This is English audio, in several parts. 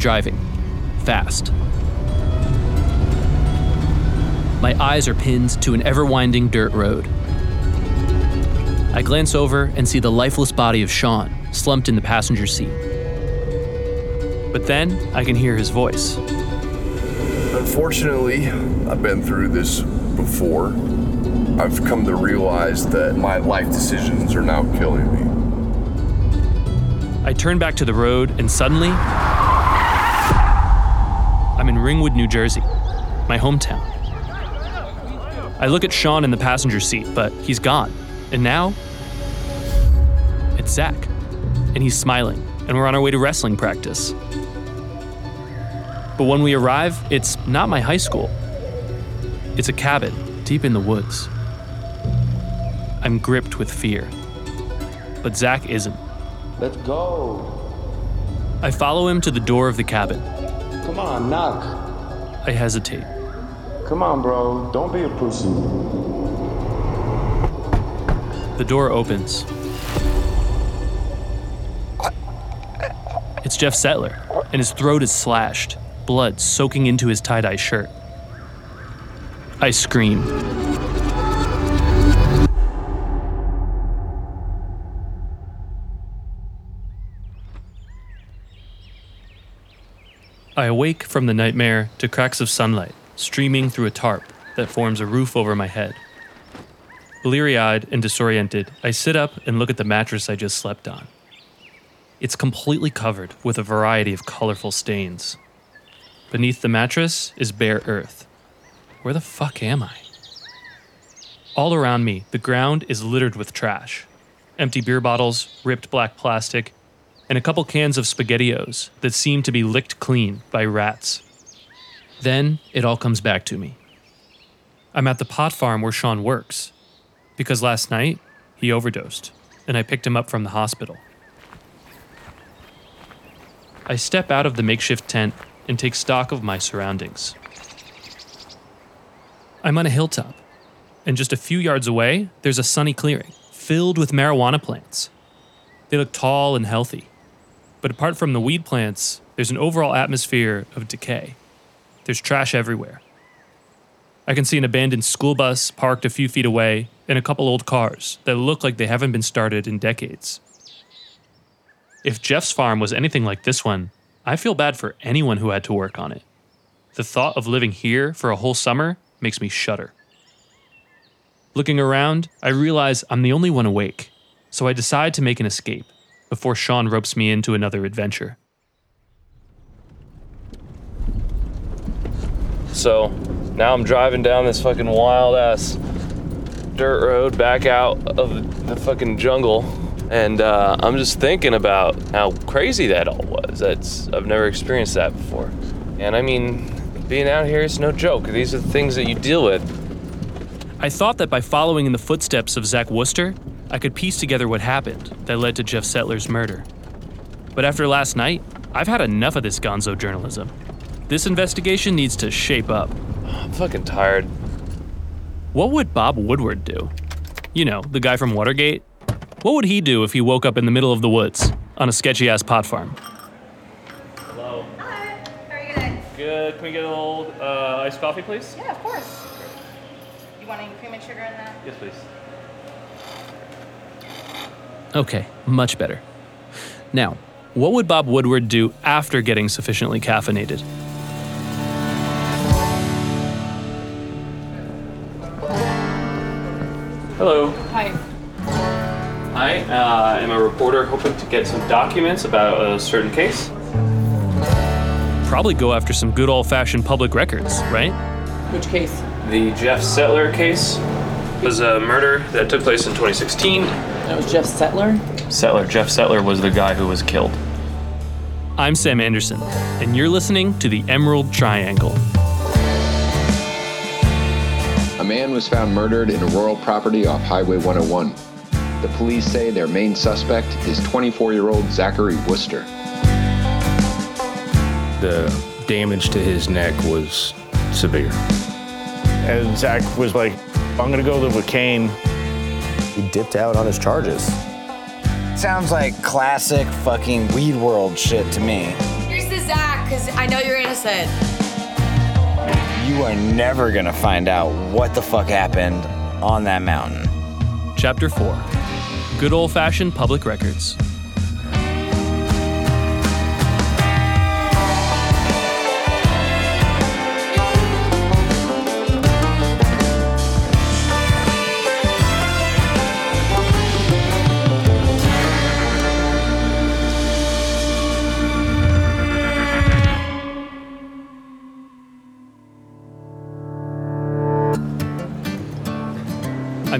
driving, fast. My eyes are pinned to an ever winding dirt road. I glance over and see the lifeless body of Sean slumped in the passenger seat. But then I can hear his voice. Unfortunately, I've been through this before. I've come to realize that my life decisions are now killing me. I turn back to the road and suddenly, in Ringwood, New Jersey, my hometown. I look at Sean in the passenger seat, but he's gone. And now, it's Zach. And he's smiling, and we're on our way to wrestling practice. But when we arrive, it's not my high school. It's a cabin deep in the woods. I'm gripped with fear. But Zach isn't. Let's go. I follow him to the door of the cabin. Come on, knock. I hesitate. Come on, bro. Don't be a pussy. The door opens. It's Jeff Settler, and his throat is slashed, blood soaking into his tie dye shirt. I scream. I awake from the nightmare to cracks of sunlight streaming through a tarp that forms a roof over my head. Bleary eyed and disoriented, I sit up and look at the mattress I just slept on. It's completely covered with a variety of colorful stains. Beneath the mattress is bare earth. Where the fuck am I? All around me, the ground is littered with trash empty beer bottles, ripped black plastic, and a couple cans of SpaghettiOs that seem to be licked clean by rats. Then it all comes back to me. I'm at the pot farm where Sean works, because last night he overdosed, and I picked him up from the hospital. I step out of the makeshift tent and take stock of my surroundings. I'm on a hilltop, and just a few yards away, there's a sunny clearing filled with marijuana plants. They look tall and healthy, but apart from the weed plants, there's an overall atmosphere of decay. There's trash everywhere. I can see an abandoned school bus parked a few feet away and a couple old cars that look like they haven't been started in decades. If Jeff's farm was anything like this one, I feel bad for anyone who had to work on it. The thought of living here for a whole summer makes me shudder. Looking around, I realize I'm the only one awake, so I decide to make an escape before Sean ropes me into another adventure. So now I'm driving down this fucking wild ass dirt road back out of the fucking jungle. And uh, I'm just thinking about how crazy that all was. That's I've never experienced that before. And I mean, being out here is no joke. These are the things that you deal with. I thought that by following in the footsteps of Zach Wooster, I could piece together what happened that led to Jeff Settler's murder. But after last night, I've had enough of this gonzo journalism. This investigation needs to shape up. I'm fucking tired. What would Bob Woodward do? You know, the guy from Watergate? What would he do if he woke up in the middle of the woods on a sketchy ass pot farm? Hello. Hi, how are you today? Good. Can we get a little uh, iced coffee, please? Yeah, of course. You want any cream and sugar in that? Yes, please. Okay, much better. Now, what would Bob Woodward do after getting sufficiently caffeinated? Hello. Hi. Hi, I uh, am a reporter hoping to get some documents about a certain case. Probably go after some good old fashioned public records, right? Which case? The Jeff Settler case was a murder that took place in 2016. That was Jeff Settler. Settler, Jeff Settler was the guy who was killed. I'm Sam Anderson, and you're listening to the Emerald Triangle. A man was found murdered in a rural property off Highway 101. The police say their main suspect is 24 year old Zachary Wooster. The damage to his neck was severe. And Zach was like, I'm gonna go live with Kane. He dipped out on his charges. Sounds like classic fucking weed world shit to me. Here's the Zach. because I know you're innocent. You are never gonna find out what the fuck happened on that mountain. Chapter 4 Good old fashioned public records.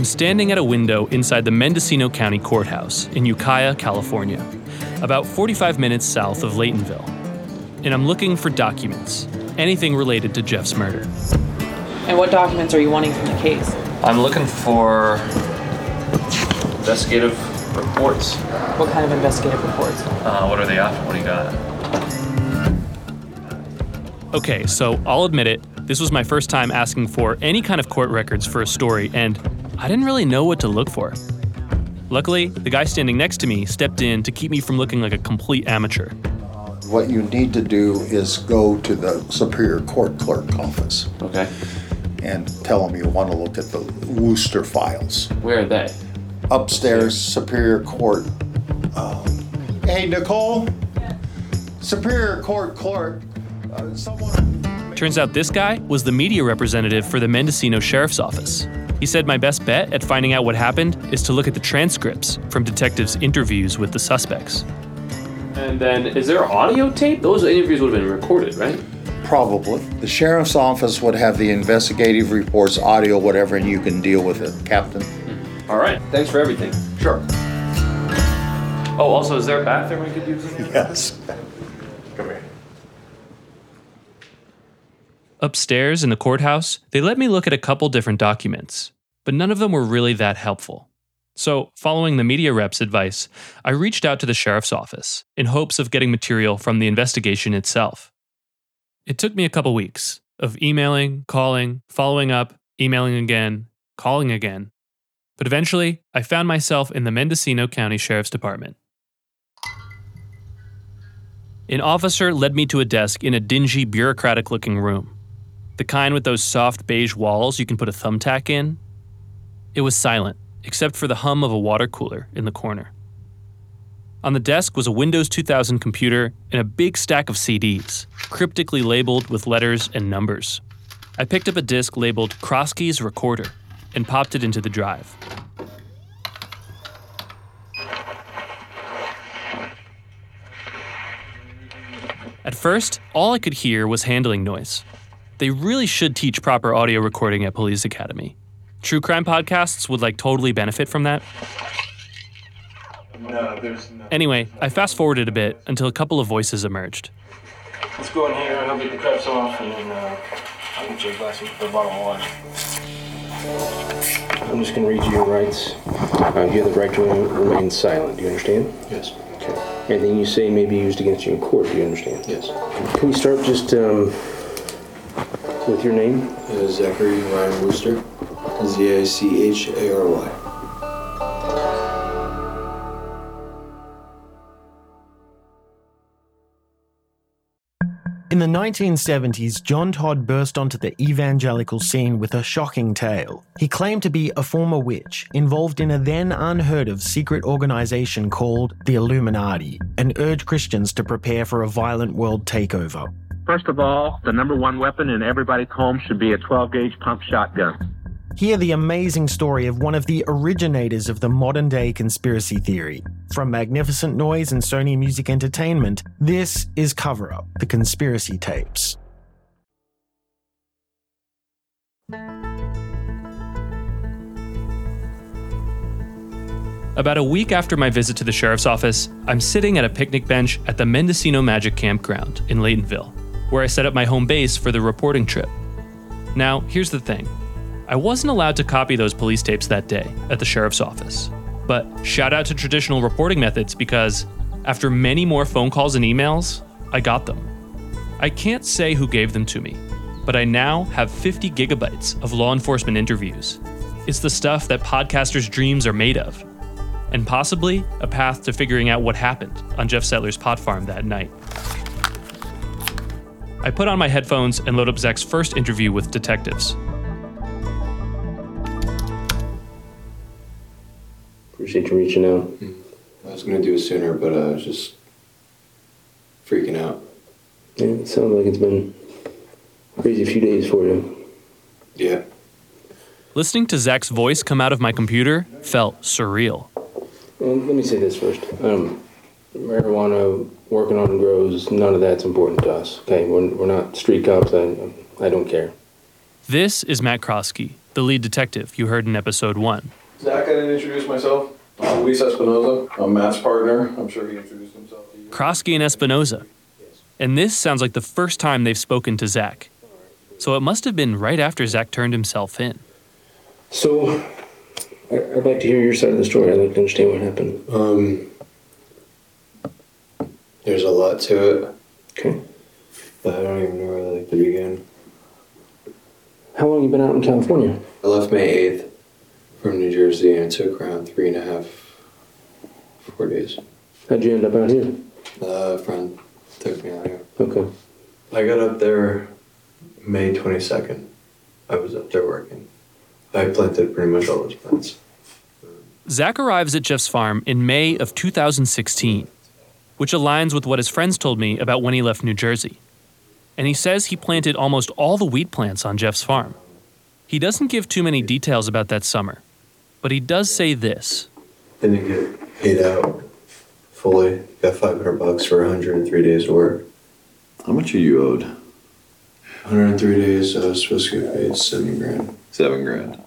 I'm standing at a window inside the Mendocino County Courthouse in Ukiah, California, about 45 minutes south of Laytonville. And I'm looking for documents, anything related to Jeff's murder. And what documents are you wanting from the case? I'm looking for investigative reports. What kind of investigative reports? Uh, what are they after? What do you got? Okay, so I'll admit it, this was my first time asking for any kind of court records for a story, and I didn't really know what to look for. Luckily, the guy standing next to me stepped in to keep me from looking like a complete amateur. What you need to do is go to the Superior Court Clerk office Okay. and tell them you want to look at the Wooster files. Where are they? Upstairs, Superior Court. um, Hey, Nicole? Superior Court Clerk, uh, someone. Turns out this guy was the media representative for the Mendocino Sheriff's Office. He said my best bet at finding out what happened is to look at the transcripts from detectives' interviews with the suspects. And then, is there audio tape? Those interviews would have been recorded, right? Probably. The sheriff's office would have the investigative reports, audio, whatever, and you can deal with it, Captain. Mm-hmm. All right. Thanks for everything. Sure. Oh, also, is there a bathroom we could use? Yes. Come here. Upstairs in the courthouse, they let me look at a couple different documents, but none of them were really that helpful. So, following the media rep's advice, I reached out to the sheriff's office in hopes of getting material from the investigation itself. It took me a couple weeks of emailing, calling, following up, emailing again, calling again. But eventually, I found myself in the Mendocino County Sheriff's Department. An officer led me to a desk in a dingy, bureaucratic looking room. The kind with those soft beige walls you can put a thumbtack in. It was silent, except for the hum of a water cooler in the corner. On the desk was a Windows 2000 computer and a big stack of CDs, cryptically labeled with letters and numbers. I picked up a disc labeled Krosky's Recorder and popped it into the drive. At first, all I could hear was handling noise. They really should teach proper audio recording at Police Academy. True crime podcasts would like totally benefit from that. No, there's no. Anyway, I fast forwarded a bit until a couple of voices emerged. Let's go in here and I'll get the cuffs off and then uh, I'll get you a glass of a bottle of water. I'm just going to read you your rights. Uh, you have the right to remain silent. Do you understand? Yes. Okay. Anything you say may be used against you in court. Do you understand? Yes. Can we start just um, with your name? Uh, Zachary Ryan Wooster. Z A C H A R Y. In the 1970s, John Todd burst onto the evangelical scene with a shocking tale. He claimed to be a former witch involved in a then unheard of secret organization called the Illuminati and urged Christians to prepare for a violent world takeover. First of all, the number one weapon in everybody's home should be a 12 gauge pump shotgun. Hear the amazing story of one of the originators of the modern day conspiracy theory. From Magnificent Noise and Sony Music Entertainment, this is Cover Up The Conspiracy Tapes. About a week after my visit to the sheriff's office, I'm sitting at a picnic bench at the Mendocino Magic Campground in Laytonville, where I set up my home base for the reporting trip. Now, here's the thing I wasn't allowed to copy those police tapes that day at the sheriff's office. But shout out to traditional reporting methods because after many more phone calls and emails, I got them. I can't say who gave them to me, but I now have 50 gigabytes of law enforcement interviews. It's the stuff that podcasters' dreams are made of, and possibly a path to figuring out what happened on Jeff Settler's pot farm that night. I put on my headphones and load up Zach's first interview with detectives. Appreciate you reaching out. I was gonna do it sooner, but I was just freaking out. Yeah, it sounds like it's been a crazy few days for you. Yeah. Listening to Zach's voice come out of my computer felt surreal. Well, let me say this first. Um, marijuana, working on grows, none of that's important to us. Okay, we're, we're not street cops. I, I don't care. This is Matt Krosky, the lead detective you heard in episode one. Zach, I didn't introduce myself. I'm Luis Espinoza. I'm Matt's partner. I'm sure he introduced himself to you. Krosky and Espinoza. And this sounds like the first time they've spoken to Zach. So it must have been right after Zach turned himself in. So, I, I'd like to hear your side of the story. I'd like to understand what happened. Um, there's a lot to it. Okay. But I don't even know where like to begin. How long you been out in California? I left May 8th from New Jersey and it took around three and a half, four days. How'd you end up out here? Uh, a friend took me out here. Okay. I got up there May 22nd. I was up there working. I planted pretty much all those plants. Zach arrives at Jeff's farm in May of 2016, which aligns with what his friends told me about when he left New Jersey. And he says he planted almost all the wheat plants on Jeff's farm. He doesn't give too many details about that summer, but he does say this. Didn't get paid out fully. Got 500 bucks for 103 days of work. How much are you owed? 103 days, I was supposed to get paid seven grand. Seven grand.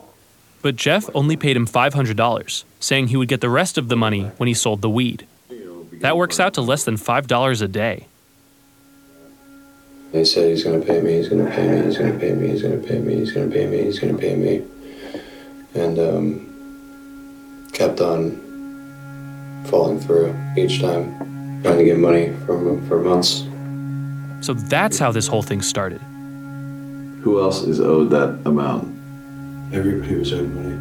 But Jeff only paid him $500, saying he would get the rest of the money when he sold the weed. That works out to less than $5 a day. He said he's gonna pay me, he's gonna pay me, he's gonna pay me, he's gonna pay me, he's gonna pay me, he's gonna pay me. And um, kept on falling through each time, trying to get money from for months. So that's how this whole thing started. Who else is owed that amount? Everybody was owed money.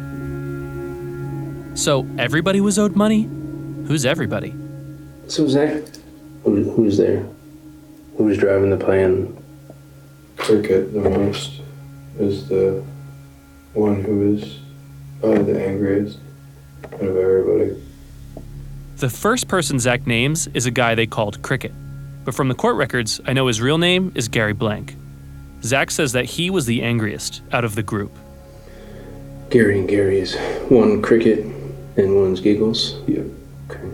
So everybody was owed money? Who's everybody? So, Zach, who, who's there? Who's driving the plan? Cricket, the most, is the one who is probably the angriest out of everybody. The first person Zach names is a guy they called Cricket. But from the court records, I know his real name is Gary Blank. Zach says that he was the angriest out of the group. Gary and Gary is one cricket and one's giggles. Yeah. Okay.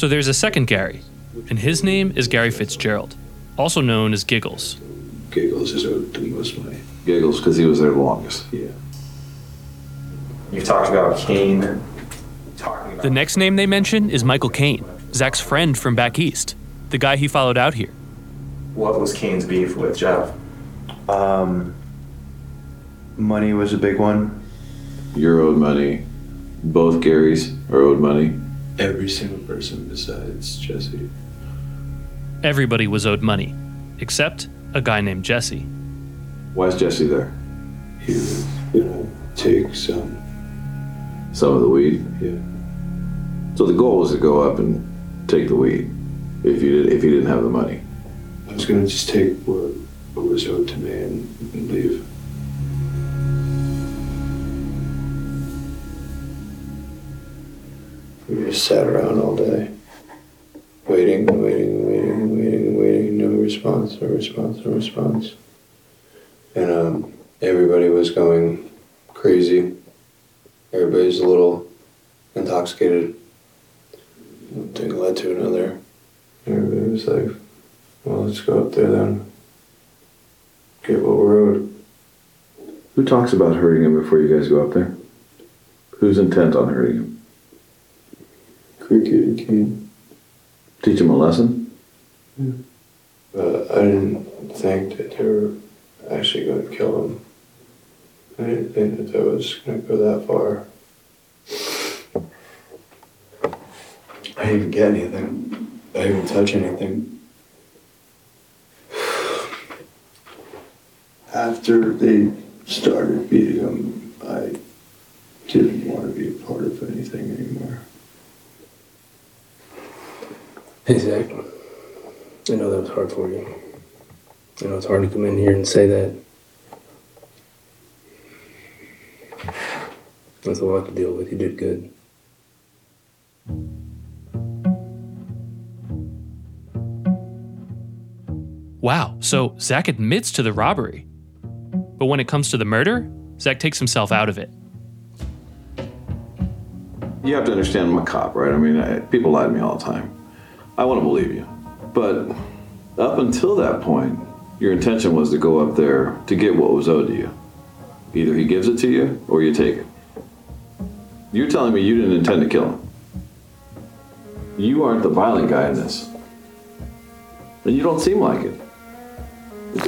So there's a second Gary, and his name is Gary Fitzgerald, also known as Giggles. Giggles is owed the most money. Giggles, because he was there the longest. Yeah. You've talked about Kane. The next name they mention is Michael Kane, Zach's friend from back east, the guy he followed out here. What was Kane's beef with Jeff? Um, money was a big one. You're owed money. Both Garys are owed money. Every single person besides Jesse. Everybody was owed money, except a guy named Jesse. Why is Jesse there? He was gonna take some. Some of the weed. Yeah. So the goal was to go up and take the weed. If you did, if you didn't have the money. I was gonna just take what, what was owed to me and, and leave. We sat around all day, waiting waiting waiting waiting waiting. No response, no response, no response. And um, everybody was going crazy. Everybody's a little intoxicated. One thing led to another. Everybody was like, well, let's go up there then. Get what we're owed. Who talks about hurting him before you guys go up there? Who's intent on hurting him? Cricket and Kane. Teach him a lesson? Yeah. But I didn't think that they were actually going to kill him. I didn't think that that was going to go that far. I didn't even get anything. I didn't even touch anything. After they started beating him, I didn't want to be a part of anything anymore. Hey, Zach. I know that was hard for you. You know, it's hard to come in here and say that. That's a lot to deal with. You did good. Wow, so Zach admits to the robbery. But when it comes to the murder, Zach takes himself out of it. You have to understand I'm a cop, right? I mean, I, people lie to me all the time. I want to believe you. But up until that point, your intention was to go up there to get what was owed to you. Either he gives it to you or you take it. You're telling me you didn't intend to kill him. You aren't the violent guy in this. And you don't seem like it.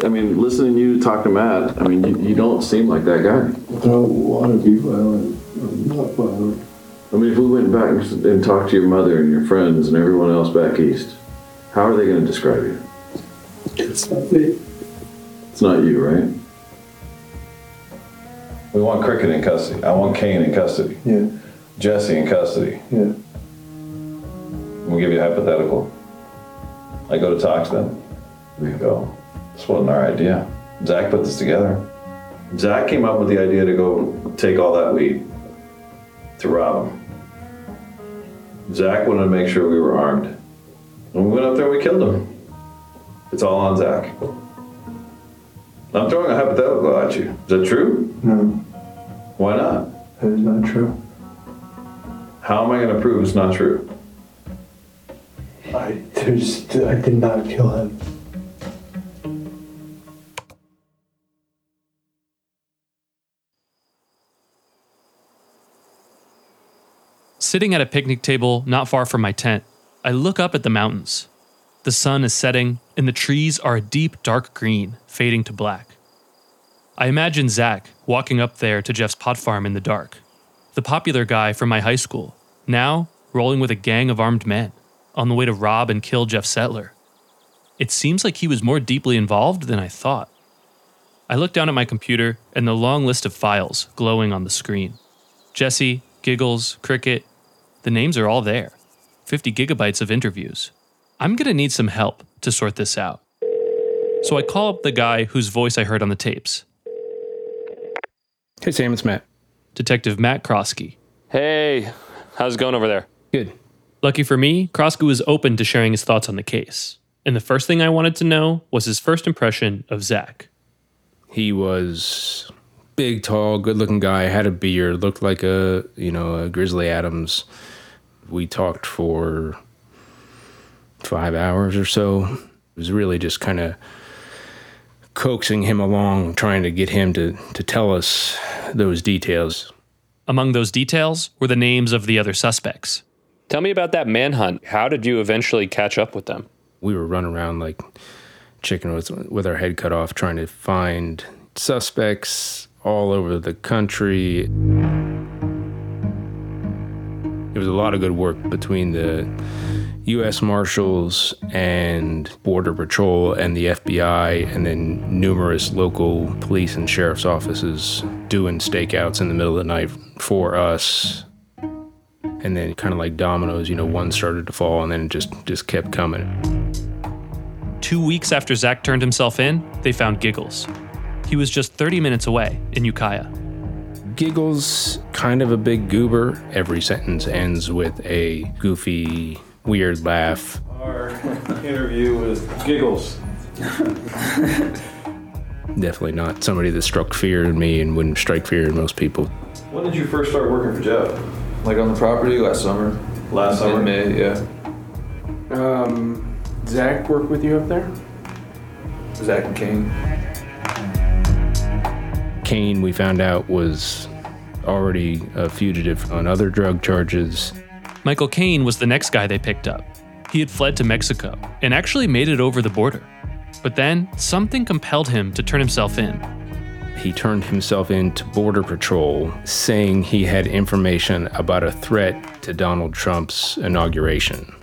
I mean, listening to you talk to Matt, I mean, you, you don't seem like that guy. I don't want to be violent. I'm not violent. I mean, if we went back and and talked to your mother and your friends and everyone else back east, how are they going to describe you? It's not me. It's not you, right? We want Cricket in custody. I want Kane in custody. Yeah. Jesse in custody. Yeah. We'll give you a hypothetical. I go to talk to them. They go, this wasn't our idea. Zach put this together. Zach came up with the idea to go take all that weed to rob him. Zach wanted to make sure we were armed. And we went up there and we killed him. It's all on Zach. I'm throwing a hypothetical at you. Is that true? No, Why not? that is not true. How am I going to prove it's not true? I there's I did not kill him. Sitting at a picnic table not far from my tent, I look up at the mountains. The sun is setting, and the trees are a deep dark green, fading to black. I imagine Zach walking up there to Jeff's pot farm in the dark. The popular guy from my high school, now rolling with a gang of armed men, on the way to rob and kill Jeff Settler. It seems like he was more deeply involved than I thought. I look down at my computer and the long list of files glowing on the screen. Jesse, Giggles, Cricket, the names are all there. 50 gigabytes of interviews. I'm gonna need some help to sort this out. So I call up the guy whose voice I heard on the tapes. Hey, Sam, it's Matt. Detective Matt Krosky. Hey, how's it going over there? Good. Lucky for me, Krosky was open to sharing his thoughts on the case. And the first thing I wanted to know was his first impression of Zach. He was big, tall, good-looking guy. Had a beard. Looked like a you know a Grizzly Adams. We talked for five hours or so. It was really just kind of coaxing him along, trying to get him to to tell us those details. Among those details were the names of the other suspects. Tell me about that manhunt. How did you eventually catch up with them? We were running around like chicken with with our head cut off, trying to find suspects all over the country. It was a lot of good work between the U.S. Marshals and Border Patrol and the FBI, and then numerous local police and sheriff's offices doing stakeouts in the middle of the night for us. And then, kind of like dominoes, you know, one started to fall, and then it just just kept coming. Two weeks after Zach turned himself in, they found Giggles. He was just 30 minutes away in Ukiah. Giggles, kind of a big goober. Every sentence ends with a goofy, weird laugh. Our interview with Giggles. Definitely not somebody that struck fear in me and wouldn't strike fear in most people. When did you first start working for Jeff? Like on the property last summer. Last summer? In May, yeah. Um, Zach worked with you up there? Zach and Kane. Kane, we found out, was already a fugitive on other drug charges. Michael Kane was the next guy they picked up. He had fled to Mexico and actually made it over the border. But then something compelled him to turn himself in. He turned himself in to Border Patrol, saying he had information about a threat to Donald Trump's inauguration.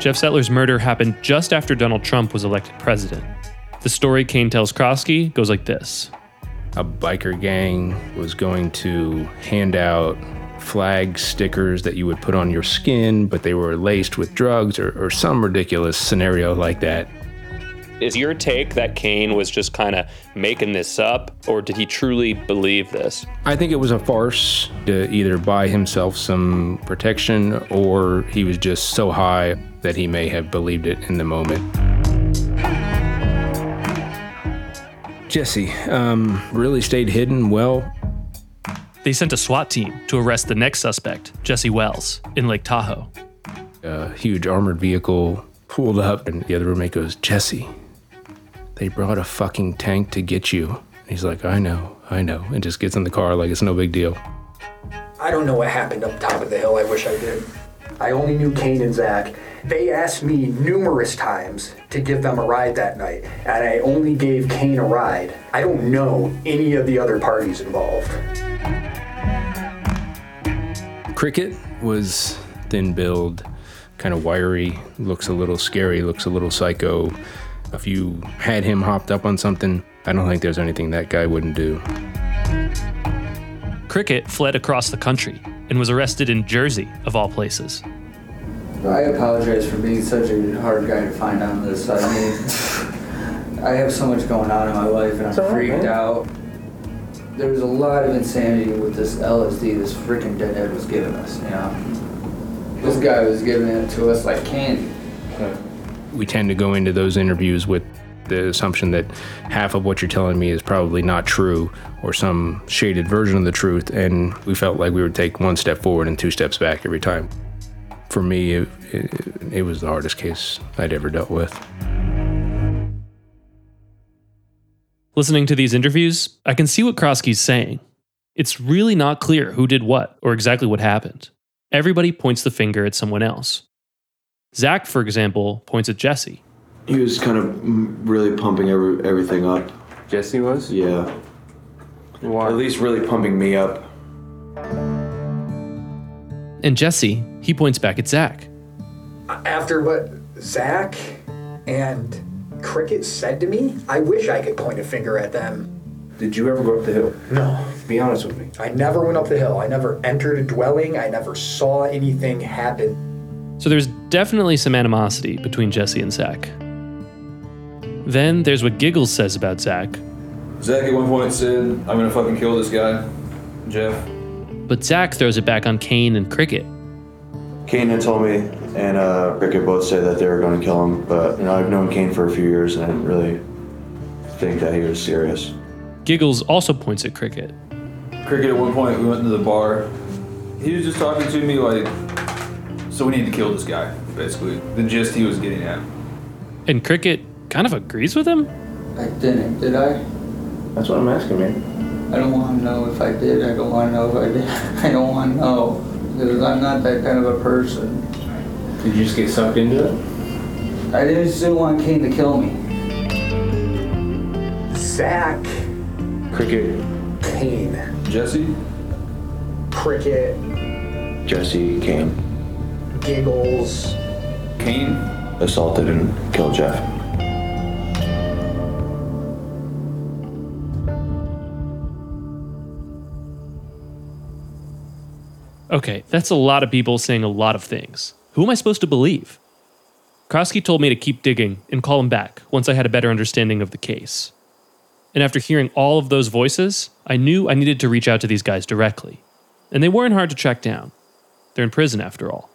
Jeff Settler's murder happened just after Donald Trump was elected president. The story Kane tells Krosky goes like this A biker gang was going to hand out flag stickers that you would put on your skin, but they were laced with drugs or, or some ridiculous scenario like that. Is your take that Kane was just kind of making this up, or did he truly believe this? I think it was a farce to either buy himself some protection or he was just so high that he may have believed it in the moment. Jesse um, really stayed hidden well. They sent a SWAT team to arrest the next suspect, Jesse Wells, in Lake Tahoe. A huge armored vehicle pulled up, and the other roommate goes, Jesse, they brought a fucking tank to get you. He's like, I know, I know, and just gets in the car like it's no big deal. I don't know what happened up top of the hill. I wish I did. I only knew Kane and Zach. They asked me numerous times to give them a ride that night, and I only gave Kane a ride. I don't know any of the other parties involved. Cricket was thin build, kind of wiry, looks a little scary, looks a little psycho. If you had him hopped up on something, I don't think there's anything that guy wouldn't do. Cricket fled across the country and was arrested in Jersey, of all places. I apologize for being such a hard guy to find on this. I mean, I have so much going on in my life and I'm all right, freaked man. out. There's a lot of insanity with this LSD this freaking deadhead was giving us, you know? This guy was giving it to us like candy. Uh, we tend to go into those interviews with the assumption that half of what you're telling me is probably not true or some shaded version of the truth, and we felt like we would take one step forward and two steps back every time. For me, it, it, it was the hardest case I'd ever dealt with. Listening to these interviews, I can see what Krosky's saying. It's really not clear who did what or exactly what happened. Everybody points the finger at someone else. Zach, for example, points at Jesse. He was kind of really pumping every, everything up. Jesse was? Yeah. Why? At least really pumping me up. And Jesse, he points back at Zach. After what Zach and Cricket said to me, I wish I could point a finger at them. Did you ever go up the hill? No. Be honest with me. I never went up the hill. I never entered a dwelling. I never saw anything happen. So there's definitely some animosity between Jesse and Zach. Then there's what Giggles says about Zach, Zach at one point said, I'm gonna fucking kill this guy, Jeff. But Zach throws it back on Kane and Cricket. Kane had told me, and uh, Cricket both said that they were going to kill him. But you know, I've known Kane for a few years, and I didn't really think that he was serious. Giggles also points at Cricket. Cricket at one point, we went into the bar. He was just talking to me like, so we need to kill this guy, basically. The gist he was getting at. And Cricket kind of agrees with him? I didn't, did I? That's what I'm asking, man. I don't want to know if I did. I don't want to know if I did. I don't want to know. Because I'm not that kind of a person. Did you just get sucked into it? I didn't still want Kane to kill me. Zach, Cricket. Kane, Jesse? Cricket, Jesse Kane Giggles. Kane? assaulted and killed Jeff. Okay, that's a lot of people saying a lot of things. Who am I supposed to believe? Krosky told me to keep digging and call him back once I had a better understanding of the case. And after hearing all of those voices, I knew I needed to reach out to these guys directly. And they weren't hard to track down. They're in prison after all.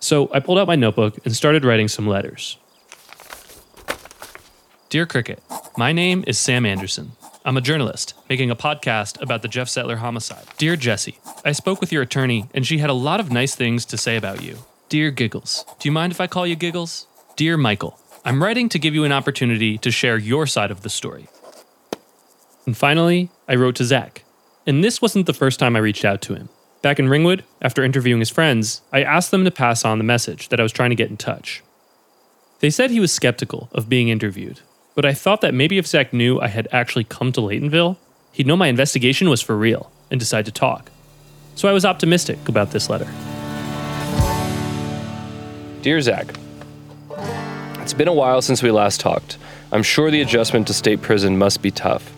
So I pulled out my notebook and started writing some letters. Dear Cricket, my name is Sam Anderson. I'm a journalist making a podcast about the Jeff Settler homicide. Dear Jesse, I spoke with your attorney and she had a lot of nice things to say about you. Dear Giggles, do you mind if I call you Giggles? Dear Michael, I'm writing to give you an opportunity to share your side of the story. And finally, I wrote to Zach. And this wasn't the first time I reached out to him. Back in Ringwood, after interviewing his friends, I asked them to pass on the message that I was trying to get in touch. They said he was skeptical of being interviewed, but I thought that maybe if Zach knew I had actually come to Laytonville, he'd know my investigation was for real and decide to talk. So I was optimistic about this letter. Dear Zach, it's been a while since we last talked. I'm sure the adjustment to state prison must be tough.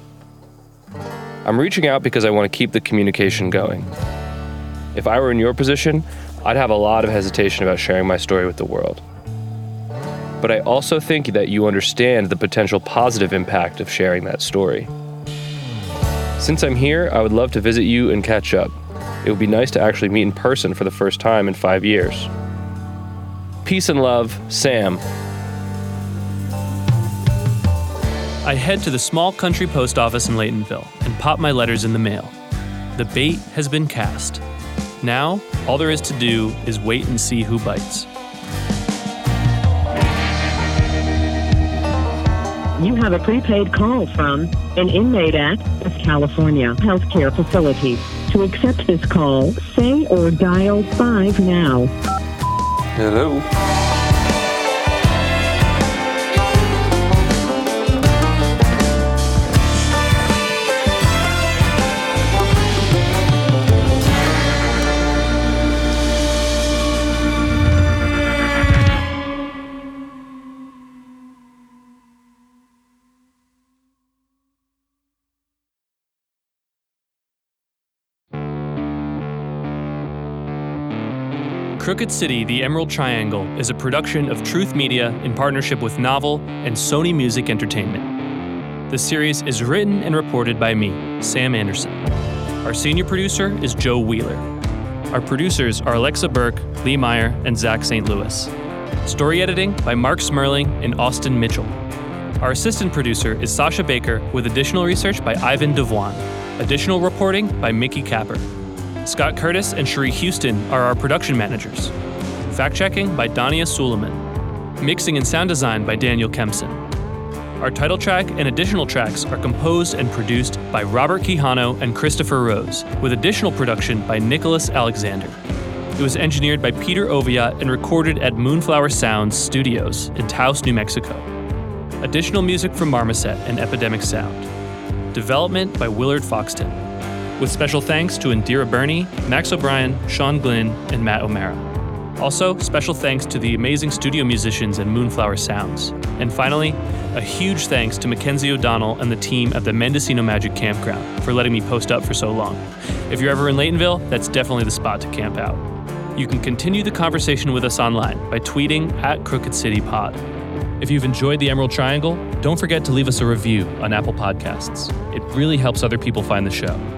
I'm reaching out because I want to keep the communication going. If I were in your position, I'd have a lot of hesitation about sharing my story with the world. But I also think that you understand the potential positive impact of sharing that story. Since I'm here, I would love to visit you and catch up. It would be nice to actually meet in person for the first time in five years. Peace and love, Sam. I head to the small country post office in Laytonville and pop my letters in the mail. The bait has been cast. Now, all there is to do is wait and see who bites. You have a prepaid call from an inmate at California Healthcare Facility. To accept this call, say or dial 5 now. Hello. Crooked City, The Emerald Triangle is a production of Truth Media in partnership with Novel and Sony Music Entertainment. The series is written and reported by me, Sam Anderson. Our senior producer is Joe Wheeler. Our producers are Alexa Burke, Lee Meyer, and Zach St. Louis. Story editing by Marc Smerling and Austin Mitchell. Our assistant producer is Sasha Baker, with additional research by Ivan Devoine. Additional reporting by Mickey Capper. Scott Curtis and Cherie Houston are our production managers. Fact checking by Dania Suleiman. Mixing and sound design by Daniel Kempson. Our title track and additional tracks are composed and produced by Robert Quijano and Christopher Rose, with additional production by Nicholas Alexander. It was engineered by Peter Oviat and recorded at Moonflower Sounds Studios in Taos, New Mexico. Additional music from Marmoset and Epidemic Sound. Development by Willard Foxton with special thanks to Indira Burney, Max O'Brien, Sean Glynn, and Matt O'Mara. Also, special thanks to the amazing studio musicians at Moonflower Sounds. And finally, a huge thanks to Mackenzie O'Donnell and the team at the Mendocino Magic Campground for letting me post up for so long. If you're ever in Laytonville, that's definitely the spot to camp out. You can continue the conversation with us online by tweeting at Crooked City Pod. If you've enjoyed the Emerald Triangle, don't forget to leave us a review on Apple Podcasts. It really helps other people find the show